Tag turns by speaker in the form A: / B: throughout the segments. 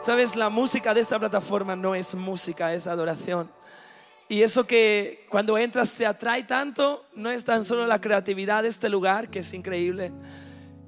A: Sabes, la música de esta plataforma no es música, es adoración. Y eso que cuando entras te atrae tanto, no es tan solo la creatividad de este lugar, que es increíble,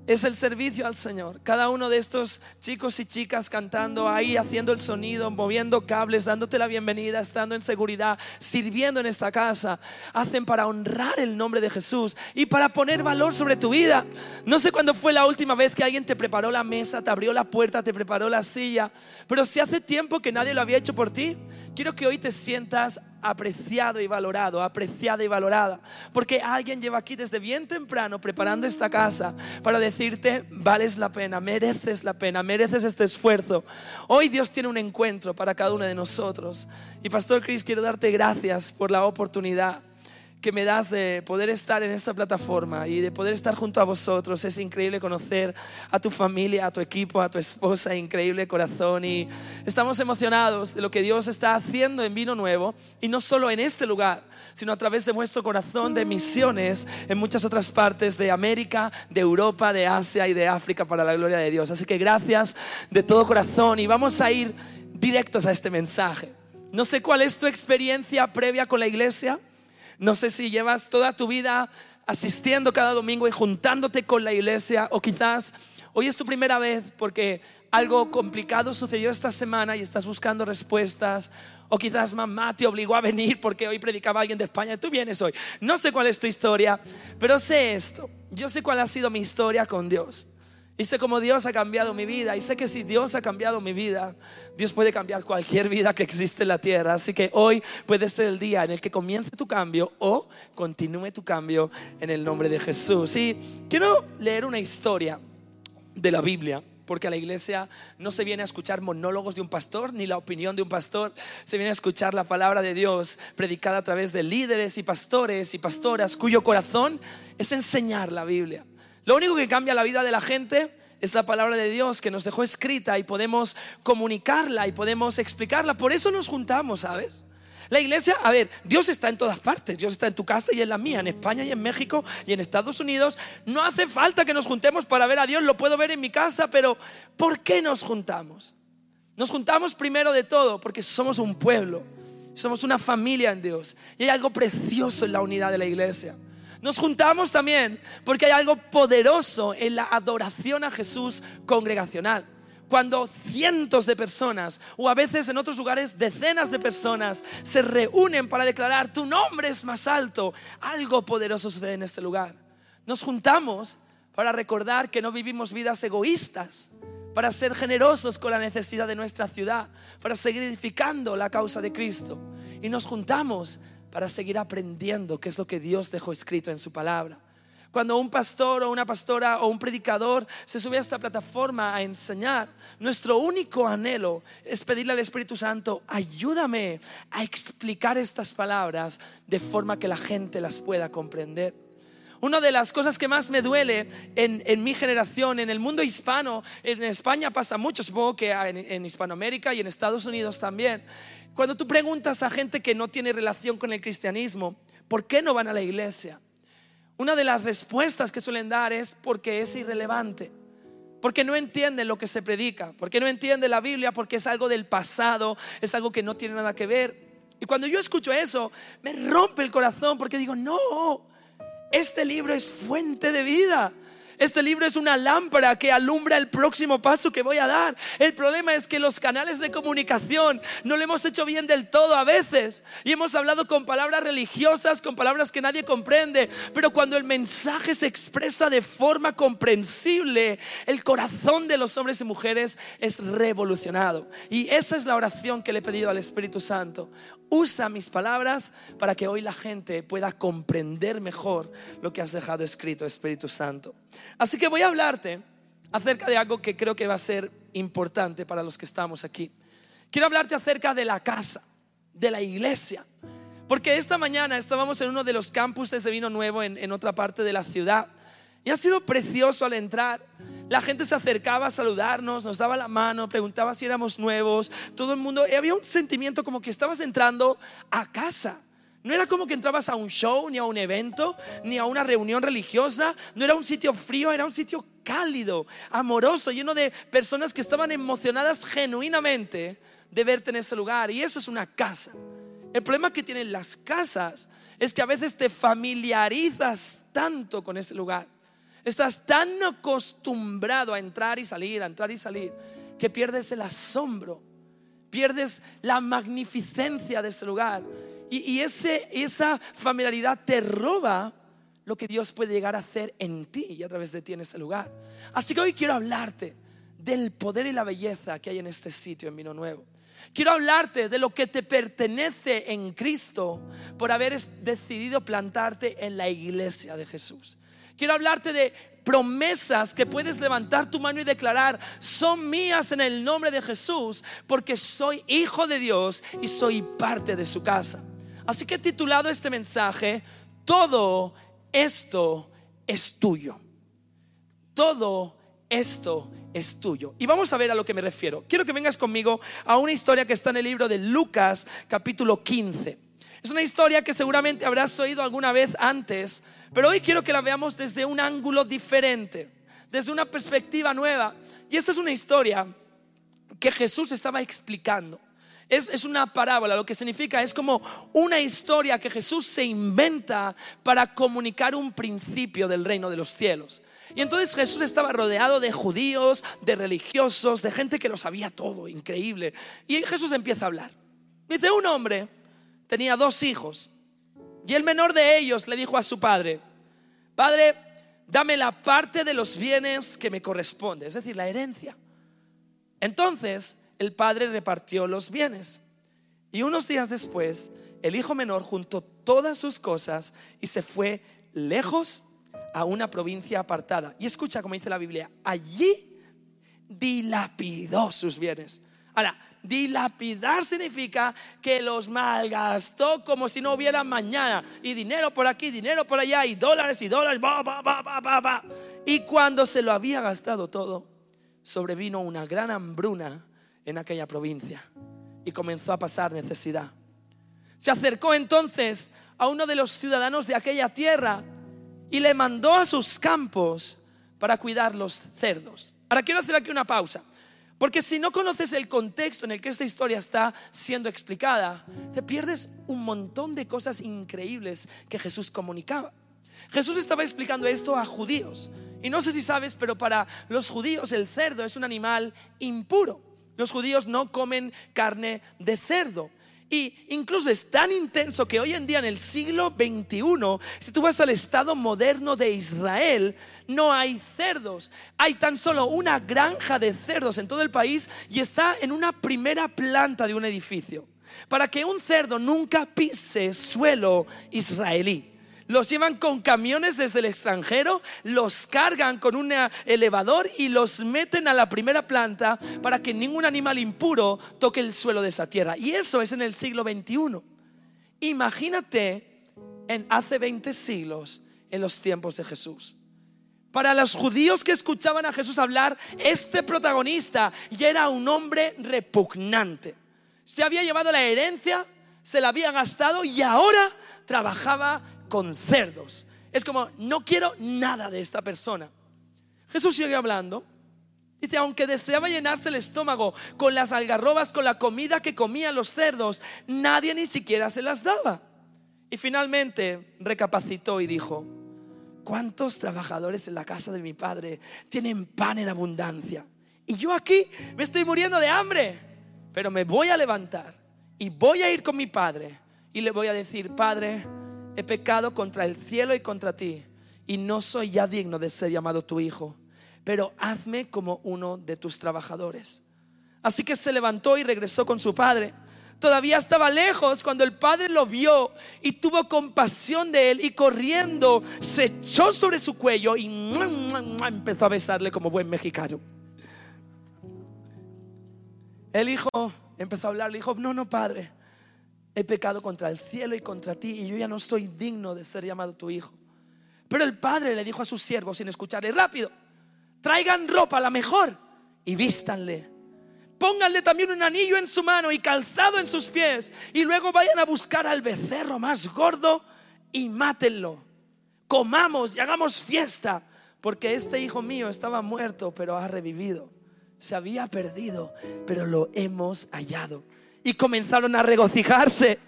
A: es el servicio al Señor. Cada uno de estos chicos y chicas cantando ahí, haciendo el sonido, moviendo cables, dándote la bienvenida, estando en seguridad, sirviendo en esta casa, hacen para honrar el nombre de Jesús y para poner valor sobre tu vida. No sé cuándo fue la última vez que alguien te preparó la mesa, te abrió la puerta, te preparó la silla, pero si hace tiempo que nadie lo había hecho por ti, quiero que hoy te sientas apreciado y valorado, apreciada y valorada. Porque alguien lleva aquí desde bien temprano preparando esta casa para decirte, vales la pena, mereces la pena, mereces este esfuerzo. Hoy Dios tiene un encuentro para cada uno de nosotros. Y Pastor Chris, quiero darte gracias por la oportunidad que me das de poder estar en esta plataforma y de poder estar junto a vosotros. Es increíble conocer a tu familia, a tu equipo, a tu esposa, increíble corazón. Y estamos emocionados de lo que Dios está haciendo en Vino Nuevo y no solo en este lugar, sino a través de vuestro corazón de misiones en muchas otras partes de América, de Europa, de Asia y de África para la gloria de Dios. Así que gracias de todo corazón y vamos a ir directos a este mensaje. No sé cuál es tu experiencia previa con la iglesia. No sé si llevas toda tu vida asistiendo cada domingo y juntándote con la iglesia o quizás hoy es tu primera vez porque algo complicado sucedió esta semana y estás buscando respuestas o quizás mamá te obligó a venir porque hoy predicaba alguien de España y tú vienes hoy. No sé cuál es tu historia, pero sé esto. Yo sé cuál ha sido mi historia con Dios. Y sé cómo Dios ha cambiado mi vida. Y sé que si Dios ha cambiado mi vida, Dios puede cambiar cualquier vida que existe en la tierra. Así que hoy puede ser el día en el que comience tu cambio o continúe tu cambio en el nombre de Jesús. Y quiero leer una historia de la Biblia. Porque a la iglesia no se viene a escuchar monólogos de un pastor ni la opinión de un pastor, se viene a escuchar la palabra de Dios predicada a través de líderes y pastores y pastoras cuyo corazón es enseñar la Biblia. Lo único que cambia la vida de la gente es la palabra de Dios que nos dejó escrita y podemos comunicarla y podemos explicarla. Por eso nos juntamos, ¿sabes? La iglesia, a ver, Dios está en todas partes. Dios está en tu casa y en la mía, en España y en México y en Estados Unidos. No hace falta que nos juntemos para ver a Dios, lo puedo ver en mi casa, pero ¿por qué nos juntamos? Nos juntamos primero de todo porque somos un pueblo, somos una familia en Dios y hay algo precioso en la unidad de la iglesia. Nos juntamos también porque hay algo poderoso en la adoración a Jesús congregacional. Cuando cientos de personas, o a veces en otros lugares decenas de personas, se reúnen para declarar tu nombre es más alto, algo poderoso sucede en este lugar. Nos juntamos para recordar que no vivimos vidas egoístas, para ser generosos con la necesidad de nuestra ciudad, para seguir edificando la causa de Cristo. Y nos juntamos para seguir aprendiendo qué es lo que Dios dejó escrito en su palabra. Cuando un pastor o una pastora o un predicador se sube a esta plataforma a enseñar, nuestro único anhelo es pedirle al Espíritu Santo, ayúdame a explicar estas palabras de forma que la gente las pueda comprender. Una de las cosas que más me duele en, mi generación, en el mundo hispano, en España pasa mucho, supongo que en Hispanoamérica y en Estados Unidos también, cuando tú preguntas a gente que no tiene relación con el cristianismo, ¿por qué no van a la iglesia? Una de las respuestas que suelen dar es porque es irrelevante, porque no entienden lo que se predica, porque no entienden la Biblia, porque es algo del pasado, es algo que no tiene nada que ver. Y cuando yo escucho eso, me rompe el corazón porque digo, no, este libro es fuente de vida. Este libro es una lámpara que alumbra el próximo paso que voy a dar. El problema es que los canales de comunicación no lo hemos hecho bien del todo a veces. Y hemos hablado con palabras religiosas, con palabras que nadie comprende. Pero cuando el mensaje se expresa de forma comprensible, el corazón de los hombres y mujeres es revolucionado. Y esa es la oración que le he pedido al Espíritu Santo. Usa mis palabras para que hoy la gente pueda comprender mejor lo que has dejado escrito, Espíritu Santo. Así que voy a hablarte acerca de algo que creo que va a ser importante para los que estamos aquí. Quiero hablarte acerca de la casa, de la iglesia. Porque esta mañana estábamos en uno de los campuses de Vino Nuevo en, otra parte de la ciudad. Y ha sido precioso al entrar. La gente se acercaba a saludarnos, nos daba la mano, preguntaba si éramos nuevos. Todo el mundo, había un sentimiento como que estabas entrando a casa. No era como que entrabas a un show, ni a un evento, ni a una reunión religiosa. No era un sitio frío, era un sitio cálido, amoroso, lleno de personas que estaban emocionadas genuinamente de verte en ese lugar. Y eso es una casa. El problema que tienen las casas es que a veces te familiarizas tanto con ese lugar. Estás tan acostumbrado a entrar y salir, a entrar y salir, que pierdes el asombro, pierdes la magnificencia de ese lugar. Y, ese, esa familiaridad te roba lo que Dios puede llegar a hacer en ti y a través de ti en ese lugar. Así que hoy quiero hablarte del poder y la belleza que hay en este sitio en Vino Nuevo. Quiero hablarte de lo que te pertenece en Cristo por haber decidido plantarte en la iglesia de Jesús. Quiero hablarte de promesas que puedes levantar tu mano y declarar, son mías en el nombre de Jesús, porque soy hijo de Dios y soy parte de su casa. Así que he titulado este mensaje, todo esto es tuyo. Todo esto es tuyo. Y vamos a ver a lo que me refiero. Quiero que vengas conmigo a una historia que está en el libro de Lucas capítulo 15. Es una historia que seguramente habrás oído alguna vez antes, pero hoy quiero que la veamos desde un ángulo diferente, desde una perspectiva nueva. Y esta es una historia que Jesús estaba explicando. Es, es, una parábola, lo que significa es como una historia que Jesús se inventa para comunicar un principio del reino de los cielos. Y entonces Jesús estaba rodeado de judíos, de religiosos, de gente que lo sabía todo, increíble. Y Jesús empieza a hablar. Dice, un hombre tenía dos hijos. Y el menor de ellos le dijo a su padre, Padre, dame la parte de los bienes que me corresponde, es decir, la herencia. Entonces el padre repartió los bienes. Y unos días después, el hijo menor juntó todas sus cosas y se fue lejos a una provincia apartada. Y escucha como dice la Biblia, allí dilapidó sus bienes. Ahora, dilapidar significa que los malgastó como si no hubiera mañana. Y dinero por aquí, dinero por allá, y dólares y dólares. y cuando se lo había gastado todo, sobrevino una gran hambruna en aquella provincia y comenzó a pasar necesidad. Se acercó entonces a uno de los ciudadanos de aquella tierra y le mandó a sus campos para cuidar los cerdos. Ahora quiero hacer aquí una pausa, porque si no conoces el contexto en el que esta historia está siendo explicada, te pierdes un montón de cosas increíbles que Jesús comunicaba. Jesús estaba explicando esto a judíos. Y no sé si sabes, pero para los judíos el cerdo es un animal impuro. Los judíos no comen carne de cerdo. Y incluso es tan intenso que hoy en día en el siglo XXI, si tú vas al estado moderno de Israel, no hay cerdos. Hay tan solo una granja de cerdos en todo el país y está en una primera planta de un edificio. Para que un cerdo nunca pise suelo israelí los llevan con camiones desde el extranjero, los cargan con un elevador y los meten a la primera planta para que ningún animal impuro toque el suelo de esa tierra. Y eso es en el siglo XXI. Imagínate en hace 20 siglos, en los tiempos de Jesús. Para los judíos que escuchaban a Jesús hablar, este protagonista ya era un hombre repugnante. Se había llevado la herencia, se la había gastado y ahora trabajaba con cerdos. Es como, no quiero nada de esta persona. Jesús sigue hablando. Dice, aunque deseaba llenarse el estómago con las algarrobas, con la comida que comían los cerdos, nadie ni siquiera se las daba. Y finalmente recapacitó y dijo, ¿cuántos trabajadores en la casa de mi padre tienen pan en abundancia? Y yo aquí me estoy muriendo de hambre, pero me voy a levantar y voy a ir con mi padre y le voy a decir, Padre, he pecado contra el cielo y contra ti, y no soy ya digno de ser llamado tu hijo, pero hazme como uno de tus trabajadores. Así que se levantó y regresó con su padre. Todavía estaba lejos cuando el padre lo vio y tuvo compasión de él y corriendo se echó sobre su cuello y empezó a besarle como buen mexicano. El hijo empezó a hablar, le dijo, no, no, padre, he pecado contra el cielo y contra ti y yo ya no soy digno de ser llamado tu hijo. Pero el padre le dijo a sus siervos sin escucharle, rápido, traigan ropa la mejor y vístanle. pónganle también un anillo en su mano y calzado en sus pies, y luego vayan a buscar al becerro más gordo y mátenlo. Comamos y hagamos fiesta, porque este hijo mío estaba muerto, pero ha revivido. Se había perdido, pero lo hemos hallado. Y comenzaron a regocijarse.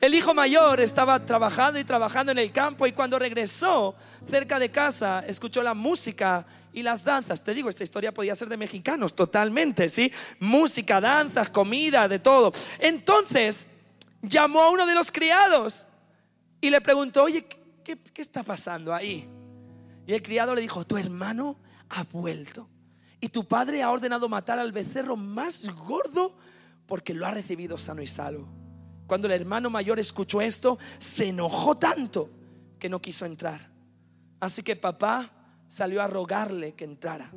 A: El hijo mayor estaba trabajando y trabajando en el campo y cuando regresó cerca de casa escuchó la música y las danzas. Te digo, esta historia podía ser de mexicanos, totalmente, ¿sí? Música, danzas, comida, de todo. Entonces llamó a uno de los criados y le preguntó, oye, ¿qué, qué está pasando ahí? Y el criado le dijo, tu hermano ha vuelto y tu padre ha ordenado matar al becerro más gordo porque lo ha recibido sano y salvo. Cuando el hermano mayor escuchó esto, se enojó tanto que no quiso entrar. Así que papá salió a rogarle que entrara.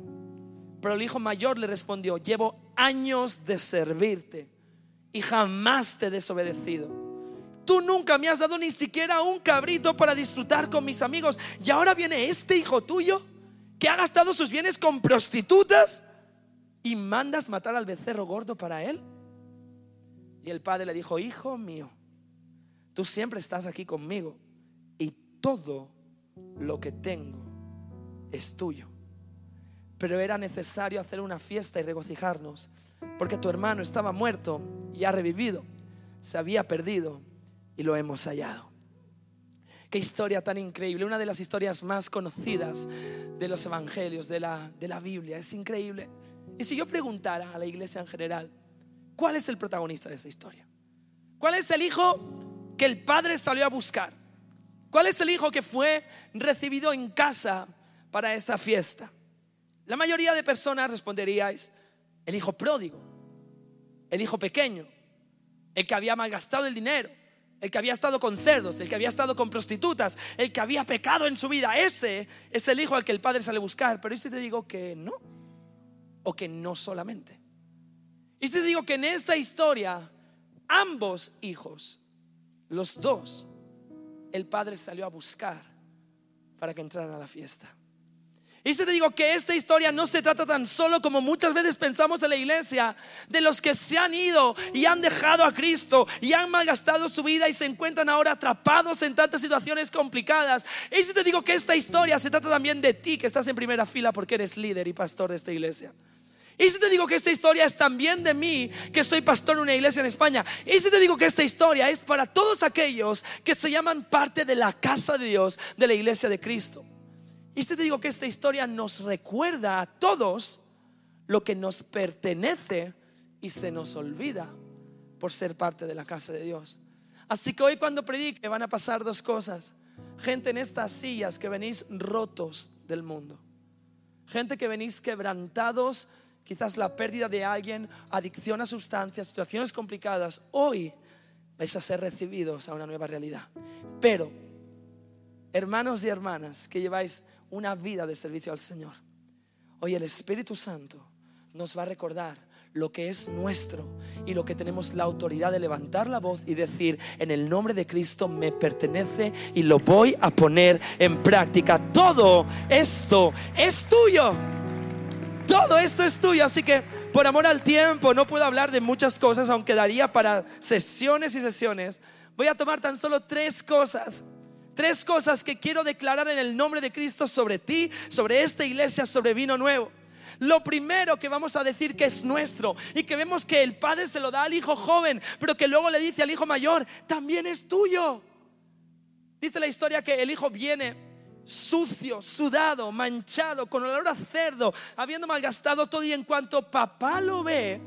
A: Pero el hijo mayor le respondió, llevo años de servirte y jamás te he desobedecido. Tú nunca me has dado ni siquiera un cabrito para disfrutar con mis amigos. Y ahora viene este hijo tuyo que ha gastado sus bienes con prostitutas y mandas matar al becerro gordo para él. Y el padre le dijo, hijo mío, tú siempre estás aquí conmigo y todo lo que tengo es tuyo. Pero era necesario hacer una fiesta y regocijarnos, porque tu hermano estaba muerto y ha revivido, se había perdido y lo hemos hallado. Qué historia tan increíble, una de las historias más conocidas de los evangelios, de la, de la Biblia, es increíble. Y si yo preguntara a la iglesia en general, ¿Cuál es el protagonista de esa historia? ¿Cuál es el hijo que el padre salió a buscar? ¿Cuál es el hijo que fue recibido en casa para esta fiesta? La mayoría de personas responderíais, el hijo pródigo, el hijo pequeño, el que había malgastado el dinero, el que había estado con cerdos, el que había estado con prostitutas, el que había pecado en su vida. Ese es el hijo al que el padre sale a buscar. Pero si te digo que no, o que no solamente. Y te digo que en esta historia, ambos hijos, los dos, el padre salió a buscar para que entraran a la fiesta. Y te digo que esta historia no se trata tan solo como muchas veces pensamos en la iglesia, de los que se han ido y han dejado a Cristo y han malgastado su vida y se encuentran ahora atrapados en tantas situaciones complicadas. Y te digo que esta historia se trata también de ti que estás en primera fila porque eres líder y pastor de esta iglesia. Y si te digo que esta historia es también de mí, que soy pastor en una iglesia en España. Y si te digo que esta historia es para todos aquellos que se llaman parte de la casa de Dios, de la iglesia de Cristo. Y si te digo que esta historia nos recuerda a todos lo que nos pertenece y se nos olvida por ser parte de la casa de Dios. Así que hoy cuando predique van a pasar dos cosas. Gente en estas sillas que venís rotos del mundo. Gente que venís quebrantados quizás la pérdida de alguien, adicción a sustancias, situaciones complicadas, hoy vais a ser recibidos a una nueva realidad. Pero, hermanos y hermanas que lleváis una vida de servicio al Señor, hoy el Espíritu Santo nos va a recordar lo que es nuestro y lo que tenemos la autoridad de levantar la voz y decir, en el nombre de Cristo me pertenece y lo voy a poner en práctica. Todo esto es tuyo. Todo esto es tuyo, así que por amor al tiempo no puedo hablar de muchas cosas, aunque daría para sesiones y sesiones. Voy a tomar tan solo tres cosas. Tres cosas que quiero declarar en el nombre de Cristo sobre ti, sobre esta iglesia, sobre vino nuevo. Lo primero que vamos a decir que es nuestro y que vemos que el padre se lo da al hijo joven, pero que luego le dice al hijo mayor, también es tuyo. Dice la historia que el hijo viene sucio, sudado, manchado, con olor a cerdo, habiendo malgastado todo y en cuanto papá lo ve,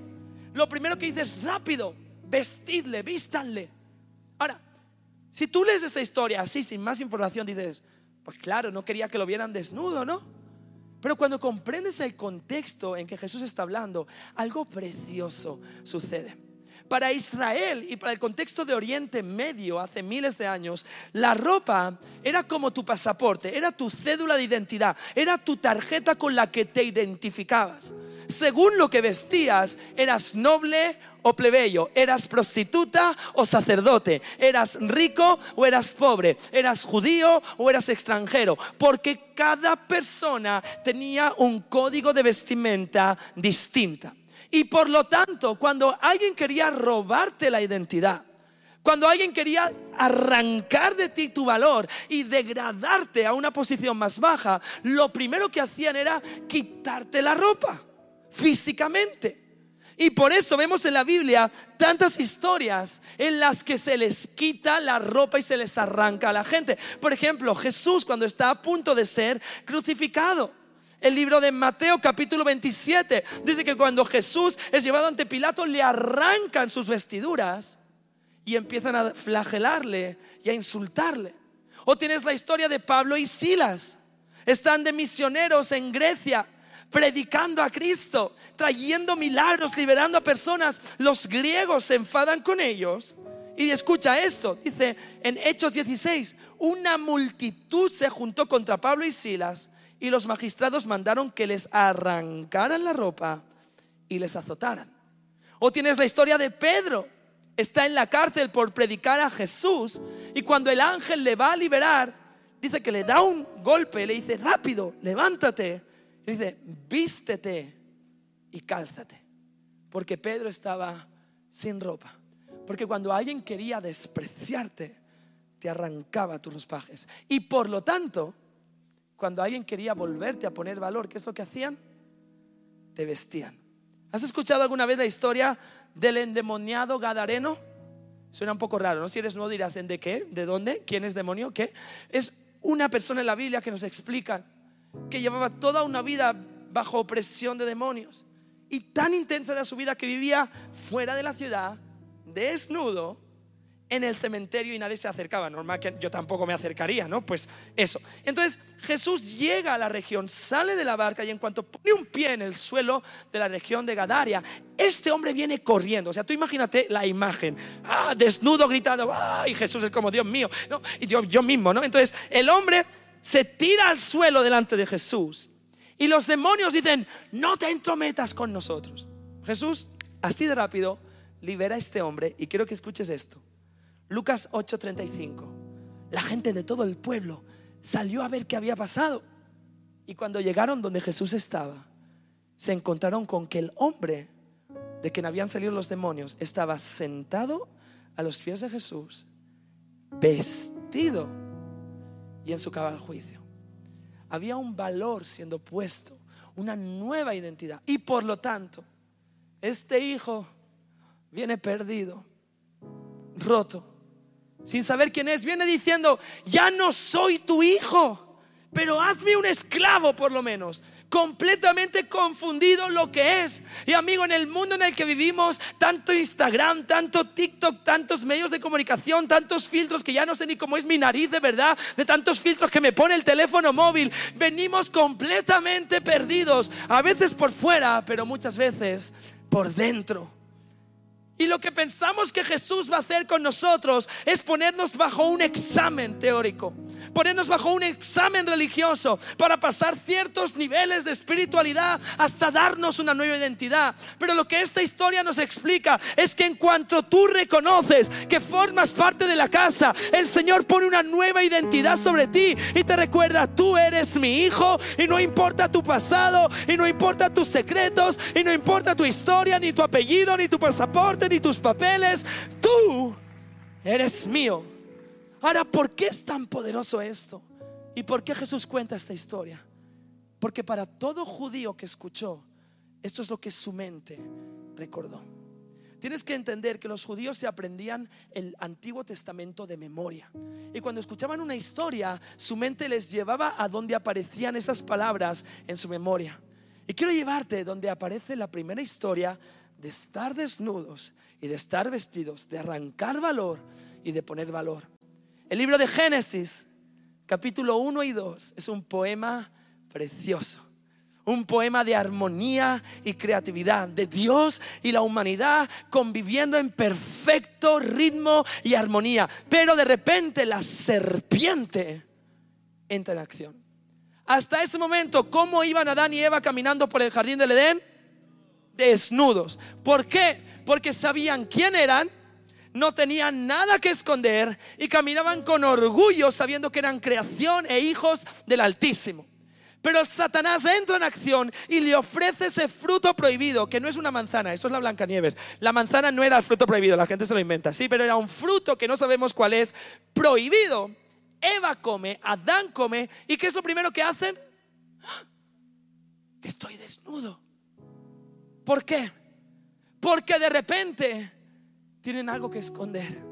A: lo primero que dice es rápido, vestidle, vístanle. Ahora, si tú lees esta historia así, sin más información, dices, pues claro, no quería que lo vieran desnudo, ¿no? Pero cuando comprendes el contexto en que Jesús está hablando, algo precioso sucede. Para Israel y para el contexto de Oriente Medio hace miles de años, la ropa era como tu pasaporte, era tu cédula de identidad, era tu tarjeta con la que te identificabas. Según lo que vestías, eras noble o plebeyo, eras prostituta o sacerdote, eras rico o eras pobre, eras judío o eras extranjero, porque cada persona tenía un código de vestimenta distinta. Y por lo tanto, cuando alguien quería robarte la identidad, cuando alguien quería arrancar de ti tu valor y degradarte a una posición más baja, lo primero que hacían era quitarte la ropa físicamente. Y por eso vemos en la Biblia tantas historias en las que se les quita la ropa y se les arranca a la gente. Por ejemplo, Jesús cuando está a punto de ser crucificado. El libro de Mateo capítulo 27 dice que cuando Jesús es llevado ante Pilato le arrancan sus vestiduras y empiezan a flagelarle y a insultarle. O tienes la historia de Pablo y Silas. Están de misioneros en Grecia predicando a Cristo, trayendo milagros, liberando a personas. Los griegos se enfadan con ellos. Y escucha esto, dice en Hechos 16, una multitud se juntó contra Pablo y Silas y los magistrados mandaron que les arrancaran la ropa y les azotaran. O tienes la historia de Pedro, está en la cárcel por predicar a Jesús y cuando el ángel le va a liberar, dice que le da un golpe, le dice, rápido, levántate. Y dice, vístete y cálzate. Porque Pedro estaba sin ropa. Porque cuando alguien quería despreciarte, te arrancaba tus ropajes. Y por lo tanto, cuando alguien quería volverte a poner valor, ¿qué es lo que hacían? Te vestían. ¿Has escuchado alguna vez la historia del endemoniado Gadareno? Suena un poco raro, ¿no? Si eres no dirás, ¿en de qué? ¿De dónde? ¿Quién es demonio? ¿Qué? Es una persona en la Biblia que nos explica que llevaba toda una vida bajo opresión de demonios. Y tan intensa era su vida que vivía fuera de la ciudad, desnudo, en el cementerio y nadie se acercaba. Normal que yo tampoco me acercaría, ¿no? Pues eso. Entonces Jesús llega a la región, sale de la barca y en cuanto pone un pie en el suelo de la región de Gadaria, este hombre viene corriendo. O sea, tú imagínate la imagen, ah, desnudo gritando, ah, y Jesús es como Dios mío, ¿no? Y yo, yo mismo, ¿no? Entonces el hombre se tira al suelo delante de Jesús y los demonios dicen, no te entrometas con nosotros. Jesús, así de rápido, libera a este hombre y quiero que escuches esto. Lucas 8:35. La gente de todo el pueblo salió a ver qué había pasado. Y cuando llegaron donde Jesús estaba, se encontraron con que el hombre de quien habían salido los demonios estaba sentado a los pies de Jesús, vestido y en su cabal juicio. Había un valor siendo puesto, una nueva identidad. Y por lo tanto, este hijo viene perdido, roto, sin saber quién es, viene diciendo, ya no soy tu hijo pero hazme un esclavo por lo menos. Completamente confundido lo que es. Y amigo, en el mundo en el que vivimos, tanto Instagram, tanto TikTok, tantos medios de comunicación, tantos filtros que ya no sé ni cómo es mi nariz de verdad, de tantos filtros que me pone el teléfono móvil, venimos completamente perdidos. A veces por fuera, pero muchas veces por dentro. Y lo que pensamos que Jesús va a hacer con nosotros es ponernos bajo un examen teórico, ponernos bajo un examen religioso para pasar ciertos niveles de espiritualidad hasta darnos una nueva identidad. Pero lo que esta historia nos explica es que en cuanto tú reconoces que formas parte de la casa, el Señor pone una nueva identidad sobre ti y te recuerda, tú eres mi hijo y no importa tu pasado y no importa tus secretos y no importa tu historia, ni tu apellido, ni tu pasaporte ni tus papeles, tú eres mío. Ahora, ¿por qué es tan poderoso esto? ¿Y por qué Jesús cuenta esta historia? Porque para todo judío que escuchó, esto es lo que su mente recordó. Tienes que entender que los judíos se aprendían el Antiguo Testamento de memoria. Y cuando escuchaban una historia, su mente les llevaba a donde aparecían esas palabras en su memoria. Y quiero llevarte donde aparece la primera historia de estar desnudos y de estar vestidos, de arrancar valor y de poner valor. El libro de Génesis, capítulo 1 y 2, es un poema precioso. Un poema de armonía y creatividad, de Dios y la humanidad conviviendo en perfecto ritmo y armonía. Pero de repente la serpiente entra en acción. Hasta ese momento, ¿cómo iban Adán y Eva caminando por el jardín del Edén? desnudos. ¿Por qué? Porque sabían quién eran, no tenían nada que esconder y caminaban con orgullo sabiendo que eran creación e hijos del Altísimo. Pero Satanás entra en acción y le ofrece ese fruto prohibido, que no es una manzana, eso es la Blancanieves. La manzana no era el fruto prohibido, la gente se lo inventa, sí, pero era un fruto que no sabemos cuál es, prohibido. Eva come, Adán come, ¿y qué es lo primero que hacen? Que estoy desnudo. ¿Por qué? Porque de repente tienen algo que esconder.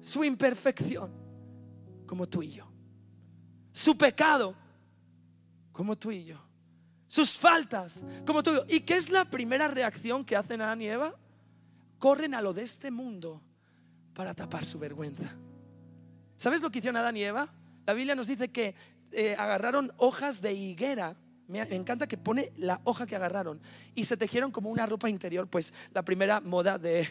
A: Su imperfección, como tú y yo. Su pecado como tú y yo. Sus faltas, como tú y yo. ¿Y qué es la primera reacción que hacen Adán y Eva? Corren a lo de este mundo para tapar su vergüenza. ¿Sabes lo que hicieron Adán y Eva? La Biblia nos dice que eh, agarraron hojas de higuera. Me, encanta que pone la hoja que agarraron y se tejieron como una ropa interior, pues la primera moda de,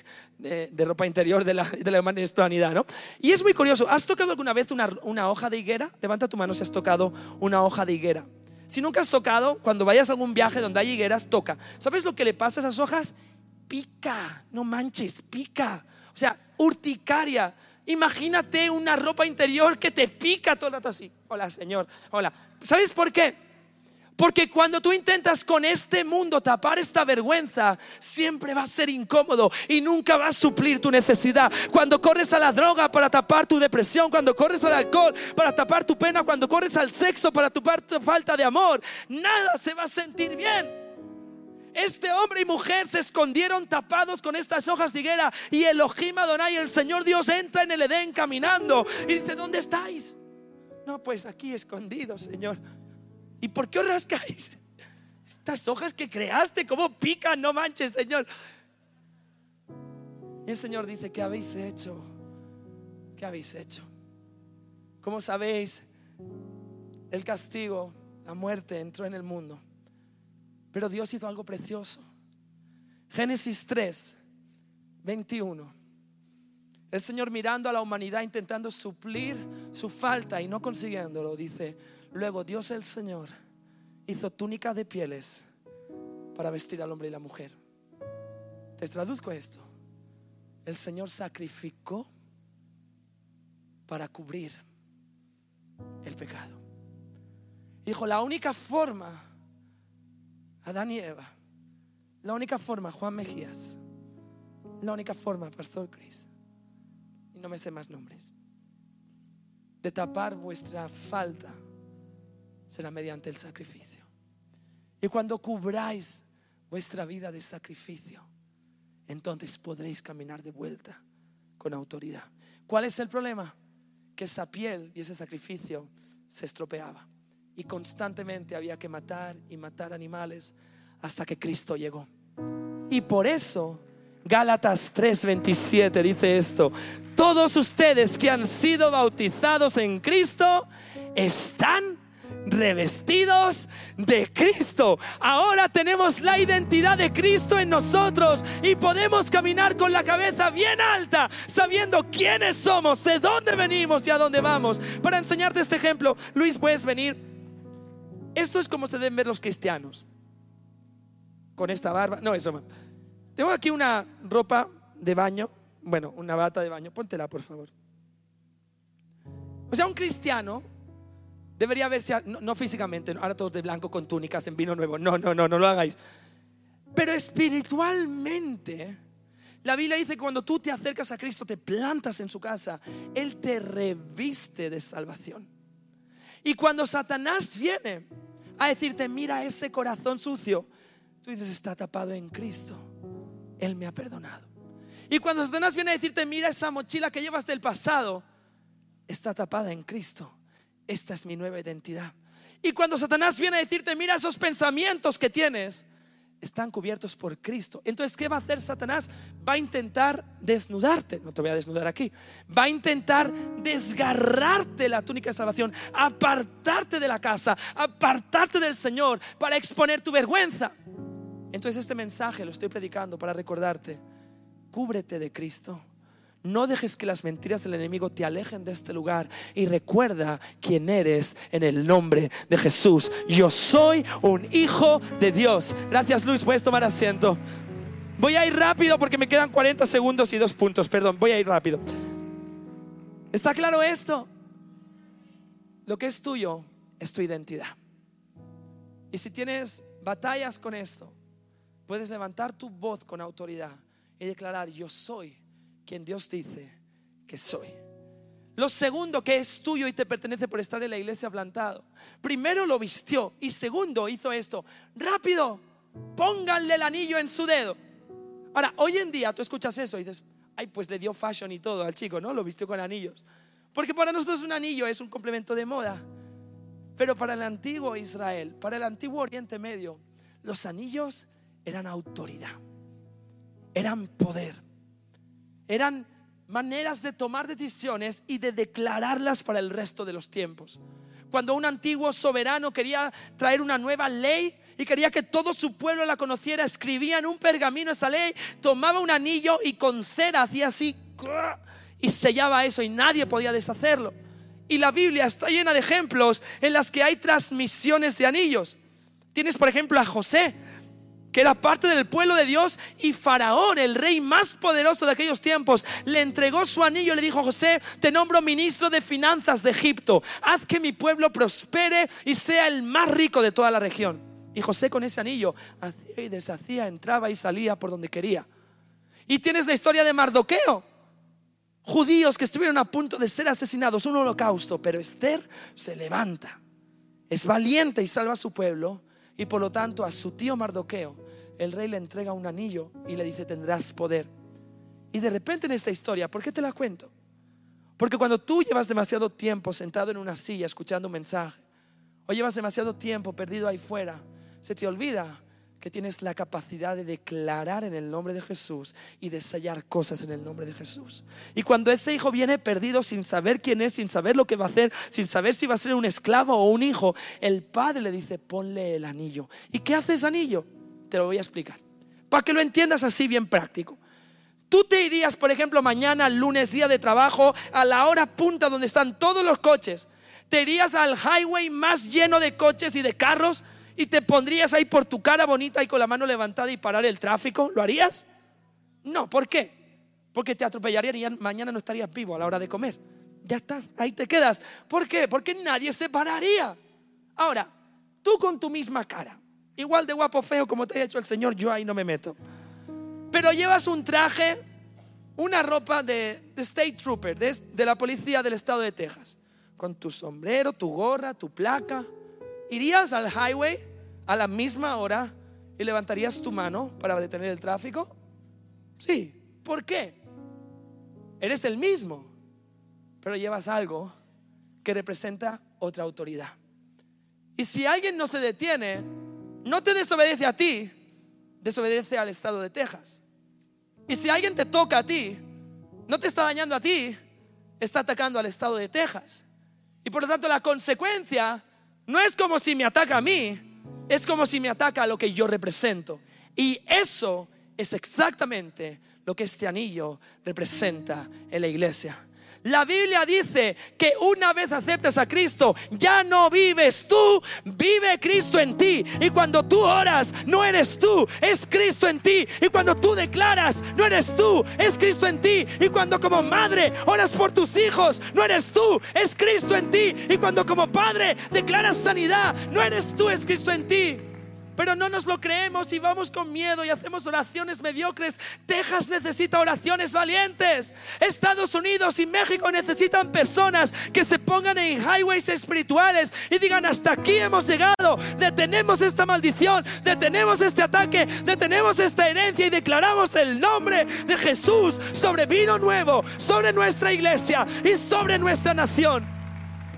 A: ropa interior de la, de la humanidad, ¿no? Y es muy curioso, ¿has tocado alguna vez una, una hoja de higuera? Levanta tu mano si has tocado una hoja de higuera. Si nunca has tocado, cuando vayas a algún viaje donde hay higueras, toca. ¿Sabes lo que le pasa a esas hojas? Pica, no manches, pica. O sea, urticaria. Imagínate una ropa interior que te pica todo el rato así. Hola, Señor. Hola. ¿Sabes por qué? Porque cuando tú intentas con este mundo tapar esta vergüenza, siempre va a ser incómodo y nunca va a suplir tu necesidad. Cuando corres a la droga para tapar tu depresión, cuando corres al alcohol para tapar tu pena, cuando corres al sexo para tapar tu falta de amor, nada se va a sentir bien. Este hombre y mujer se escondieron tapados con estas hojas de higuera y Elohim Adonai, el Señor Dios, entra en el Edén caminando y dice, ¿dónde estáis? No, pues aquí escondidos, Señor. ¿Y por qué os rascáis? Estas hojas que creaste, ¿cómo pican? No manches, Señor. Y el Señor dice, ¿qué habéis hecho? ¿Qué habéis hecho? Como sabéis, el castigo, la muerte entró en el mundo. Pero Dios hizo algo precioso. Génesis 3, 21. El Señor mirando a la humanidad intentando suplir su falta y no consiguiéndolo, dice, Luego Dios el Señor hizo túnica de pieles para vestir al hombre y la mujer. Te traduzco esto. El Señor sacrificó para cubrir el pecado. Dijo, la única forma, Adán y Eva, la única forma, Juan Mejías, la única forma, Pastor Chris, y no me sé más nombres, de tapar vuestra falta será mediante el sacrificio. Y cuando cubráis vuestra vida de sacrificio, entonces podréis caminar de vuelta con autoridad. ¿Cuál es el problema? Que esa piel y ese sacrificio se estropeaba. Y constantemente había que matar y matar animales hasta que Cristo llegó. Y por eso Gálatas 3:27 dice esto, todos ustedes que han sido bautizados en Cristo están revestidos de Cristo. Ahora tenemos la identidad de Cristo en nosotros y podemos caminar con la cabeza bien alta, sabiendo quiénes somos, de dónde venimos y a dónde vamos. Para enseñarte este ejemplo, Luis, puedes venir. Esto es como se deben ver los cristianos. Con esta barba. No, eso. Tengo aquí una ropa de baño. Bueno, una bata de baño. Póntela, por favor. O sea, un cristiano Debería verse, no, físicamente, ahora todos de blanco con túnicas en vino nuevo. No, no, no, no lo hagáis. Pero espiritualmente, la Biblia dice que cuando tú te acercas a Cristo, te plantas en su casa, Él te reviste de salvación. Y cuando Satanás viene a decirte, mira ese corazón sucio, tú dices, está tapado en Cristo. Él me ha perdonado. Y cuando Satanás viene a decirte, mira esa mochila que llevas del pasado, está tapada en Cristo esta es mi nueva identidad. Y cuando Satanás viene a decirte, mira esos pensamientos que tienes, están cubiertos por Cristo. Entonces, ¿qué va a hacer Satanás? Va a intentar desnudarte, no te voy a desnudar aquí, va a intentar desgarrarte la túnica de salvación, apartarte de la casa, apartarte del Señor para exponer tu vergüenza. Entonces, este mensaje lo estoy predicando para recordarte, cúbrete de Cristo no dejes que las mentiras del enemigo te alejen de este lugar y recuerda quién eres en el nombre de Jesús. Yo soy un hijo de Dios. Gracias Luis, puedes tomar asiento. Voy a ir rápido porque me quedan 40 segundos y dos puntos, perdón, voy a ir rápido. ¿Está claro esto? Lo que es tuyo es tu identidad. Y si tienes batallas con esto, puedes levantar tu voz con autoridad y declarar, yo soy quien Dios dice que soy. Lo segundo, que es tuyo y te pertenece por estar en la iglesia plantado. Primero lo vistió y segundo hizo esto. Rápido, pónganle el anillo en su dedo. Ahora, hoy en día tú escuchas eso y dices, ay, pues le dio fashion y todo al chico, ¿no? Lo vistió con anillos. Porque para nosotros un anillo es un complemento de moda. Pero para el antiguo Israel, para el antiguo Oriente Medio, los anillos eran autoridad, eran poder, eran maneras de tomar decisiones y de declararlas para el resto de los tiempos. Cuando un antiguo soberano quería traer una nueva ley y quería que todo su pueblo la conociera, escribía en un pergamino esa ley, tomaba un anillo y con cera hacía así y sellaba eso y nadie podía deshacerlo. Y la Biblia está llena de ejemplos en las que hay transmisiones de anillos. Tienes, por ejemplo, a José, que era parte del pueblo de Dios, y Faraón, el rey más poderoso de aquellos tiempos, le entregó su anillo y le dijo, José, te nombro ministro de finanzas de Egipto, haz que mi pueblo prospere y sea el más rico de toda la región. Y José con ese anillo hacía y deshacía, entraba y salía por donde quería. Y tienes la historia de Mardoqueo, judíos que estuvieron a punto de ser asesinados, un holocausto, pero Esther se levanta, es valiente y salva a su pueblo y por lo tanto a su tío Mardoqueo el rey le entrega un anillo y le dice tendrás poder. Y de repente en esta historia, ¿por qué te la cuento? Porque cuando tú llevas demasiado tiempo sentado en una silla escuchando un mensaje, o llevas demasiado tiempo perdido ahí fuera, se te olvida que tienes la capacidad de declarar en el nombre de Jesús y de sellar cosas en el nombre de Jesús. Y cuando ese hijo viene perdido sin saber quién es, sin saber lo que va a hacer, sin saber si va a ser un esclavo o un hijo, el padre le dice, ponle el anillo. ¿Y qué hace ese anillo? Te lo voy a explicar. Para que lo entiendas así bien práctico. Tú te irías, por ejemplo, mañana, lunes, día de trabajo, a la hora punta donde están todos los coches. Te irías al highway más lleno de coches y de carros y te pondrías ahí por tu cara bonita y con la mano levantada y parar el tráfico? ¿Lo harías? No, ¿por qué? Porque te atropellarían y mañana no estarías vivo a la hora de comer. Ya está, ahí te quedas. ¿Por qué? Porque nadie se pararía. Ahora, tú con tu misma cara, igual de guapo feo como te ha hecho el Señor, yo ahí no me meto. Pero llevas un traje, una ropa de, State Trooper, de, de la policía del estado de Texas, con tu sombrero, tu gorra, tu placa ¿Irías al highway a la misma hora y levantarías tu mano para detener el tráfico? Sí. ¿Por qué? Eres el mismo, pero llevas algo que representa otra autoridad. Y si alguien no se detiene, no te desobedece a ti, desobedece al estado de Texas. Y si alguien te toca a ti, no te está dañando a ti, está atacando al estado de Texas. Y por lo tanto la consecuencia no es como si me ataca a mí, es como si me ataca a lo que yo represento. Y eso es exactamente lo que este anillo representa en la iglesia. La Biblia dice que una vez aceptas a Cristo, ya no vives tú, vive Cristo en ti. Y cuando tú oras, no eres tú, es Cristo en ti. Y cuando tú declaras, no eres tú, es Cristo en ti. Y cuando como madre oras por tus hijos, no eres tú, es Cristo en ti. Y cuando como padre declaras sanidad, no eres tú, es Cristo en ti pero no nos lo creemos y vamos con miedo y hacemos oraciones mediocres. Texas necesita oraciones valientes. Estados Unidos y México necesitan personas que se pongan en highways espirituales y digan, hasta aquí hemos llegado, detenemos esta maldición, detenemos este ataque, detenemos esta herencia y declaramos el nombre de Jesús sobre vino nuevo, sobre nuestra iglesia y sobre nuestra nación.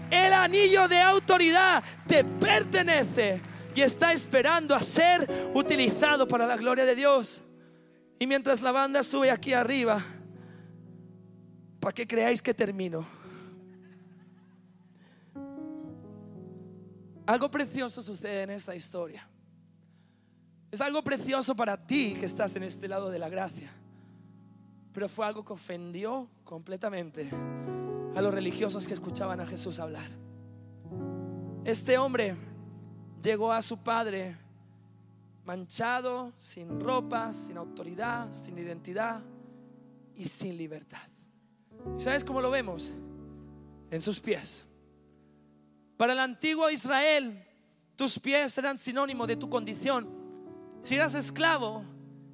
A: El anillo de autoridad te pertenece y está esperando a ser utilizado para la gloria de Dios. Y mientras la banda sube aquí arriba, para que creáis que termino. Algo precioso sucede en esta historia. Es algo precioso para ti que estás en este lado de la gracia. Pero fue algo que ofendió completamente a los religiosos que escuchaban a Jesús hablar. Este hombre llegó a su padre manchado, sin ropa, sin autoridad, sin identidad y sin libertad. ¿Y sabes cómo lo vemos? En sus pies. Para el antiguo Israel, tus pies eran sinónimo de tu condición. Si eras esclavo,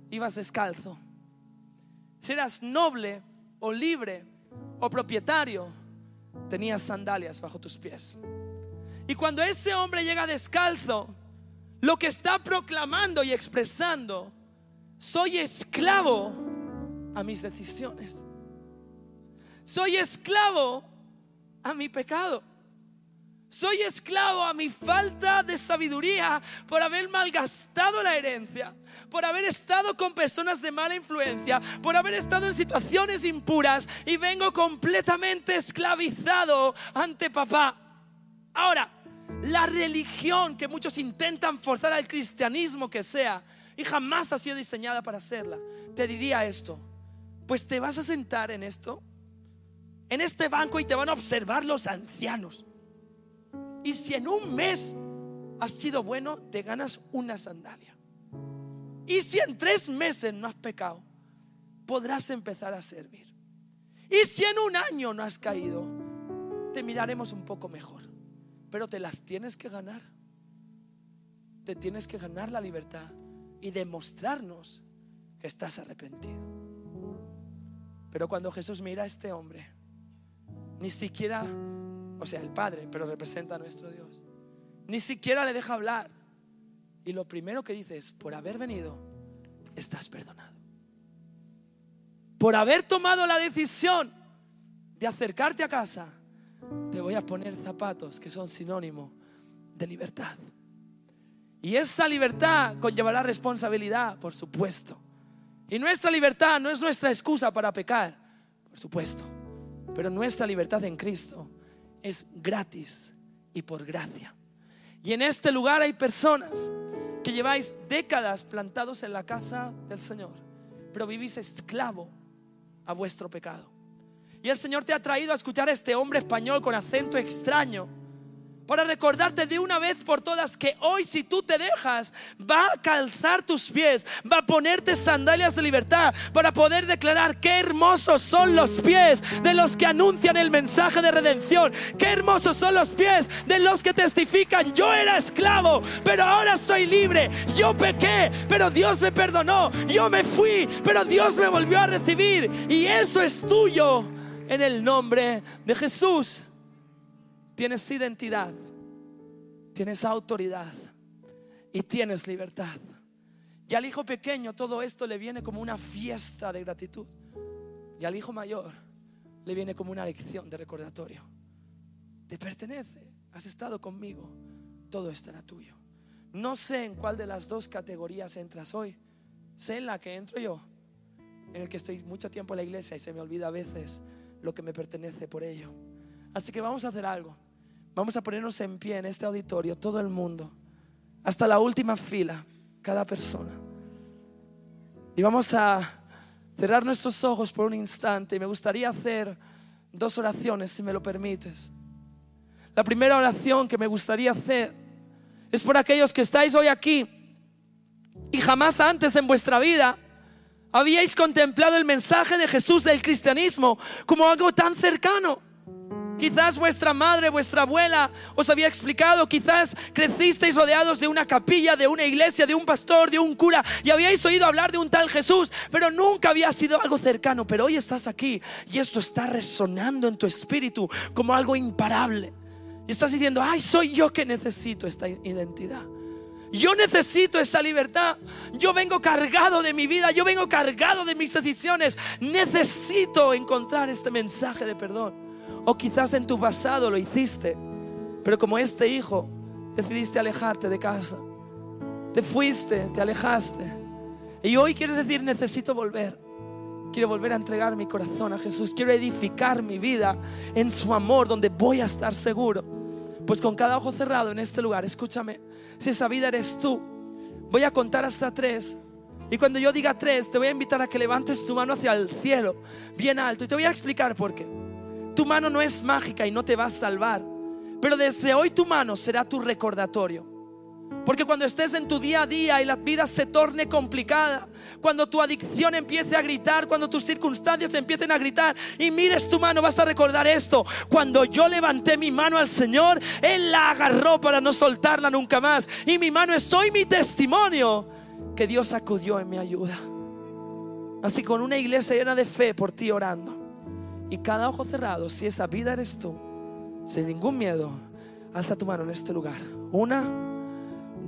A: ibas descalzo. Si eras noble o libre o propietario, tenías sandalias bajo tus pies. Y cuando ese hombre llega descalzo, lo que está proclamando y expresando, soy esclavo a mis decisiones. Soy esclavo a mi pecado. Soy esclavo a mi falta de sabiduría por haber malgastado la herencia, por haber estado con personas de mala influencia, por haber estado en situaciones impuras y vengo completamente esclavizado ante papá. Ahora, la religión que muchos intentan forzar al cristianismo que sea y jamás ha sido diseñada para hacerla, te diría esto, pues te vas a sentar en esto, en este banco y te van a observar los ancianos y si en un mes has sido bueno, te ganas una sandalia. Y si en tres meses no has pecado, podrás empezar a servir. Y si en un año no has caído, te miraremos un poco mejor. Pero te las tienes que ganar. Te tienes que ganar la libertad y demostrarnos que estás arrepentido. Pero cuando Jesús mira a este hombre, ni siquiera o sea, el Padre, pero representa a nuestro Dios. Ni siquiera le deja hablar. Y lo primero que dice es, por haber venido, estás perdonado. Por haber tomado la decisión de acercarte a casa, te voy a poner zapatos que son sinónimo de libertad. Y esa libertad conllevará responsabilidad, por supuesto. Y nuestra libertad no es nuestra excusa para pecar, por supuesto. Pero nuestra libertad en Cristo es gratis y por gracia. Y en este lugar hay personas que lleváis décadas plantados en la casa del Señor, pero vivís esclavo a vuestro pecado. Y el Señor te ha traído a escuchar a este hombre español con acento extraño para recordarte de una vez por todas que hoy si tú te dejas, va a calzar tus pies, va a ponerte sandalias de libertad para poder declarar qué hermosos son los pies de los que anuncian el mensaje de redención, qué hermosos son los pies de los que testifican, yo era esclavo, pero ahora soy libre, yo pequé, pero Dios me perdonó, yo me fui, pero Dios me volvió a recibir. Y eso es tuyo en el nombre de Jesús. Tienes identidad, tienes autoridad y tienes libertad. Y al hijo pequeño todo esto le viene como una fiesta de gratitud. Y al hijo mayor le viene como una lección de recordatorio. Te pertenece, has estado conmigo, todo estará tuyo. No sé en cuál de las dos categorías entras hoy. Sé en la que entro yo, en el que estoy mucho tiempo en la iglesia y se me olvida a veces lo que me pertenece por ello. Así que vamos a hacer algo. Vamos a ponernos en pie en este auditorio, todo el mundo, hasta la última fila, cada persona. Y vamos a cerrar nuestros ojos por un instante. Y me gustaría hacer dos oraciones, si me lo permites. La primera oración que me gustaría hacer es por aquellos que estáis hoy aquí y jamás antes en vuestra vida habíais contemplado el mensaje de Jesús del cristianismo como algo tan cercano. Quizás vuestra madre, vuestra abuela os había explicado, quizás crecisteis rodeados de una capilla, de una iglesia, de un pastor, de un cura y habíais oído hablar de un tal Jesús, pero nunca había sido algo cercano. Pero hoy estás aquí y esto está resonando en tu espíritu como algo imparable. Y estás diciendo, ay, soy yo que necesito esta identidad. Yo necesito esa libertad. Yo vengo cargado de mi vida. Yo vengo cargado de mis decisiones. Necesito encontrar este mensaje de perdón. O quizás en tu pasado lo hiciste, pero como este hijo decidiste alejarte de casa. Te fuiste, te alejaste. Y hoy quieres decir, necesito volver. Quiero volver a entregar mi corazón a Jesús. Quiero edificar mi vida en su amor, donde voy a estar seguro. Pues con cada ojo cerrado en este lugar, escúchame, si esa vida eres tú, voy a contar hasta tres. Y cuando yo diga tres, te voy a invitar a que levantes tu mano hacia el cielo, bien alto. Y te voy a explicar por qué. Tu mano no es mágica y no te va a salvar, pero desde hoy tu mano será tu recordatorio. Porque cuando estés en tu día a día y la vida se torne complicada, cuando tu adicción empiece a gritar, cuando tus circunstancias empiecen a gritar y mires tu mano, vas a recordar esto. Cuando yo levanté mi mano al Señor, Él la agarró para no soltarla nunca más. Y mi mano es hoy mi testimonio que Dios acudió en mi ayuda. Así con una iglesia llena de fe por ti orando. Y cada ojo cerrado, si esa vida eres tú, sin ningún miedo, alza tu mano en este lugar. Una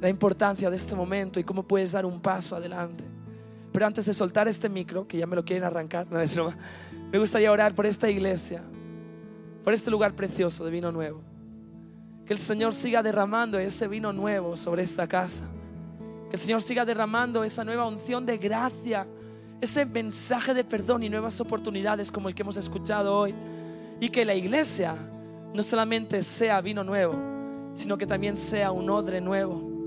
A: la importancia de este momento y cómo puedes dar un paso adelante. Pero antes de soltar este micro, que ya me lo quieren arrancar, no es broma, me gustaría orar por esta iglesia, por este lugar precioso de vino nuevo. Que el Señor siga derramando ese vino nuevo sobre esta casa. Que el Señor siga derramando esa nueva unción de gracia, ese mensaje de perdón y nuevas oportunidades como el que hemos escuchado hoy. Y que la iglesia no solamente sea vino nuevo, sino que también sea un odre nuevo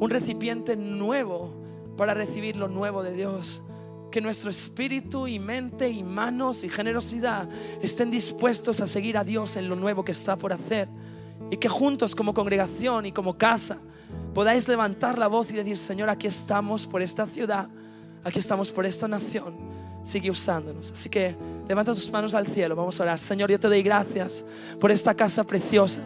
A: un recipiente nuevo para recibir lo nuevo de Dios. Que nuestro espíritu y mente y manos y generosidad estén dispuestos a seguir a Dios en lo nuevo que está por hacer. Y que juntos como congregación y como casa podáis levantar la voz y decir, Señor, aquí estamos por esta ciudad, aquí estamos por esta nación. Sigue usándonos. Así que levanta tus manos al cielo. Vamos a orar. Señor, yo te doy gracias por esta casa preciosa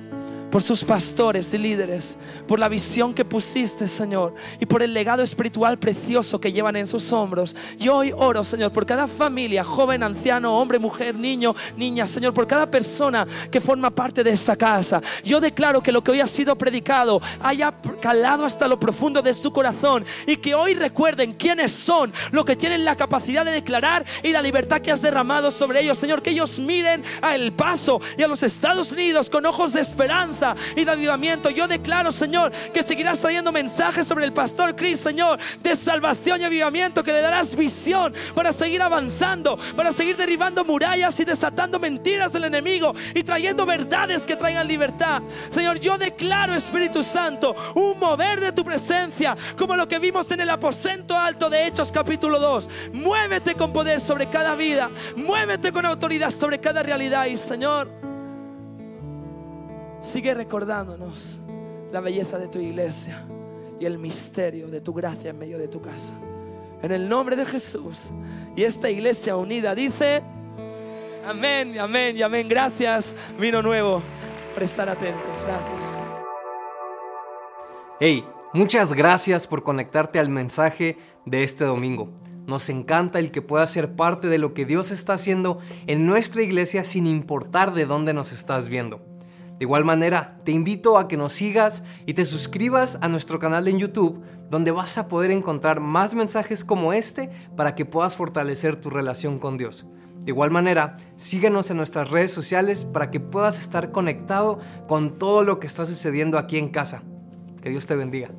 A: por sus pastores y líderes, por la visión que pusiste, Señor, y por el legado espiritual precioso que llevan en sus hombros. Yo hoy oro, Señor, por cada familia, joven, anciano, hombre, mujer, niño, niña, Señor, por cada persona que forma parte de esta casa. Yo declaro que lo que hoy ha sido predicado haya calado hasta lo profundo de su corazón y que hoy recuerden quiénes son, lo que tienen la capacidad de declarar y la libertad que has derramado sobre ellos, Señor, que ellos miren a El Paso y a los Estados Unidos con ojos de esperanza y de avivamiento. Yo declaro, Señor, que seguirás trayendo mensajes sobre el pastor Chris, Señor, de salvación y avivamiento, que le darás visión para seguir avanzando, para seguir derribando murallas y desatando mentiras del enemigo y trayendo verdades que traigan libertad. Señor, yo declaro, Espíritu Santo, un mover de tu presencia, como lo que vimos en el aposento alto de Hechos capítulo 2. Muévete con poder sobre cada vida, muévete con autoridad sobre cada realidad y Señor. Sigue recordándonos la belleza de tu iglesia y el misterio de tu gracia en medio de tu casa. En el nombre de Jesús. Y esta iglesia unida dice, amén, amén y amén. Gracias, vino nuevo, por estar atentos. Gracias.
B: Hey, muchas gracias por conectarte al mensaje de este domingo. Nos encanta el que puedas ser parte de lo que Dios está haciendo en nuestra iglesia sin importar de dónde nos estás viendo. De igual manera, te invito a que nos sigas y te suscribas a nuestro canal en YouTube, donde vas a poder encontrar más mensajes como este para que puedas fortalecer tu relación con Dios. De igual manera, síguenos en nuestras redes sociales para que puedas estar conectado con todo lo que está sucediendo aquí en casa. Que Dios te bendiga.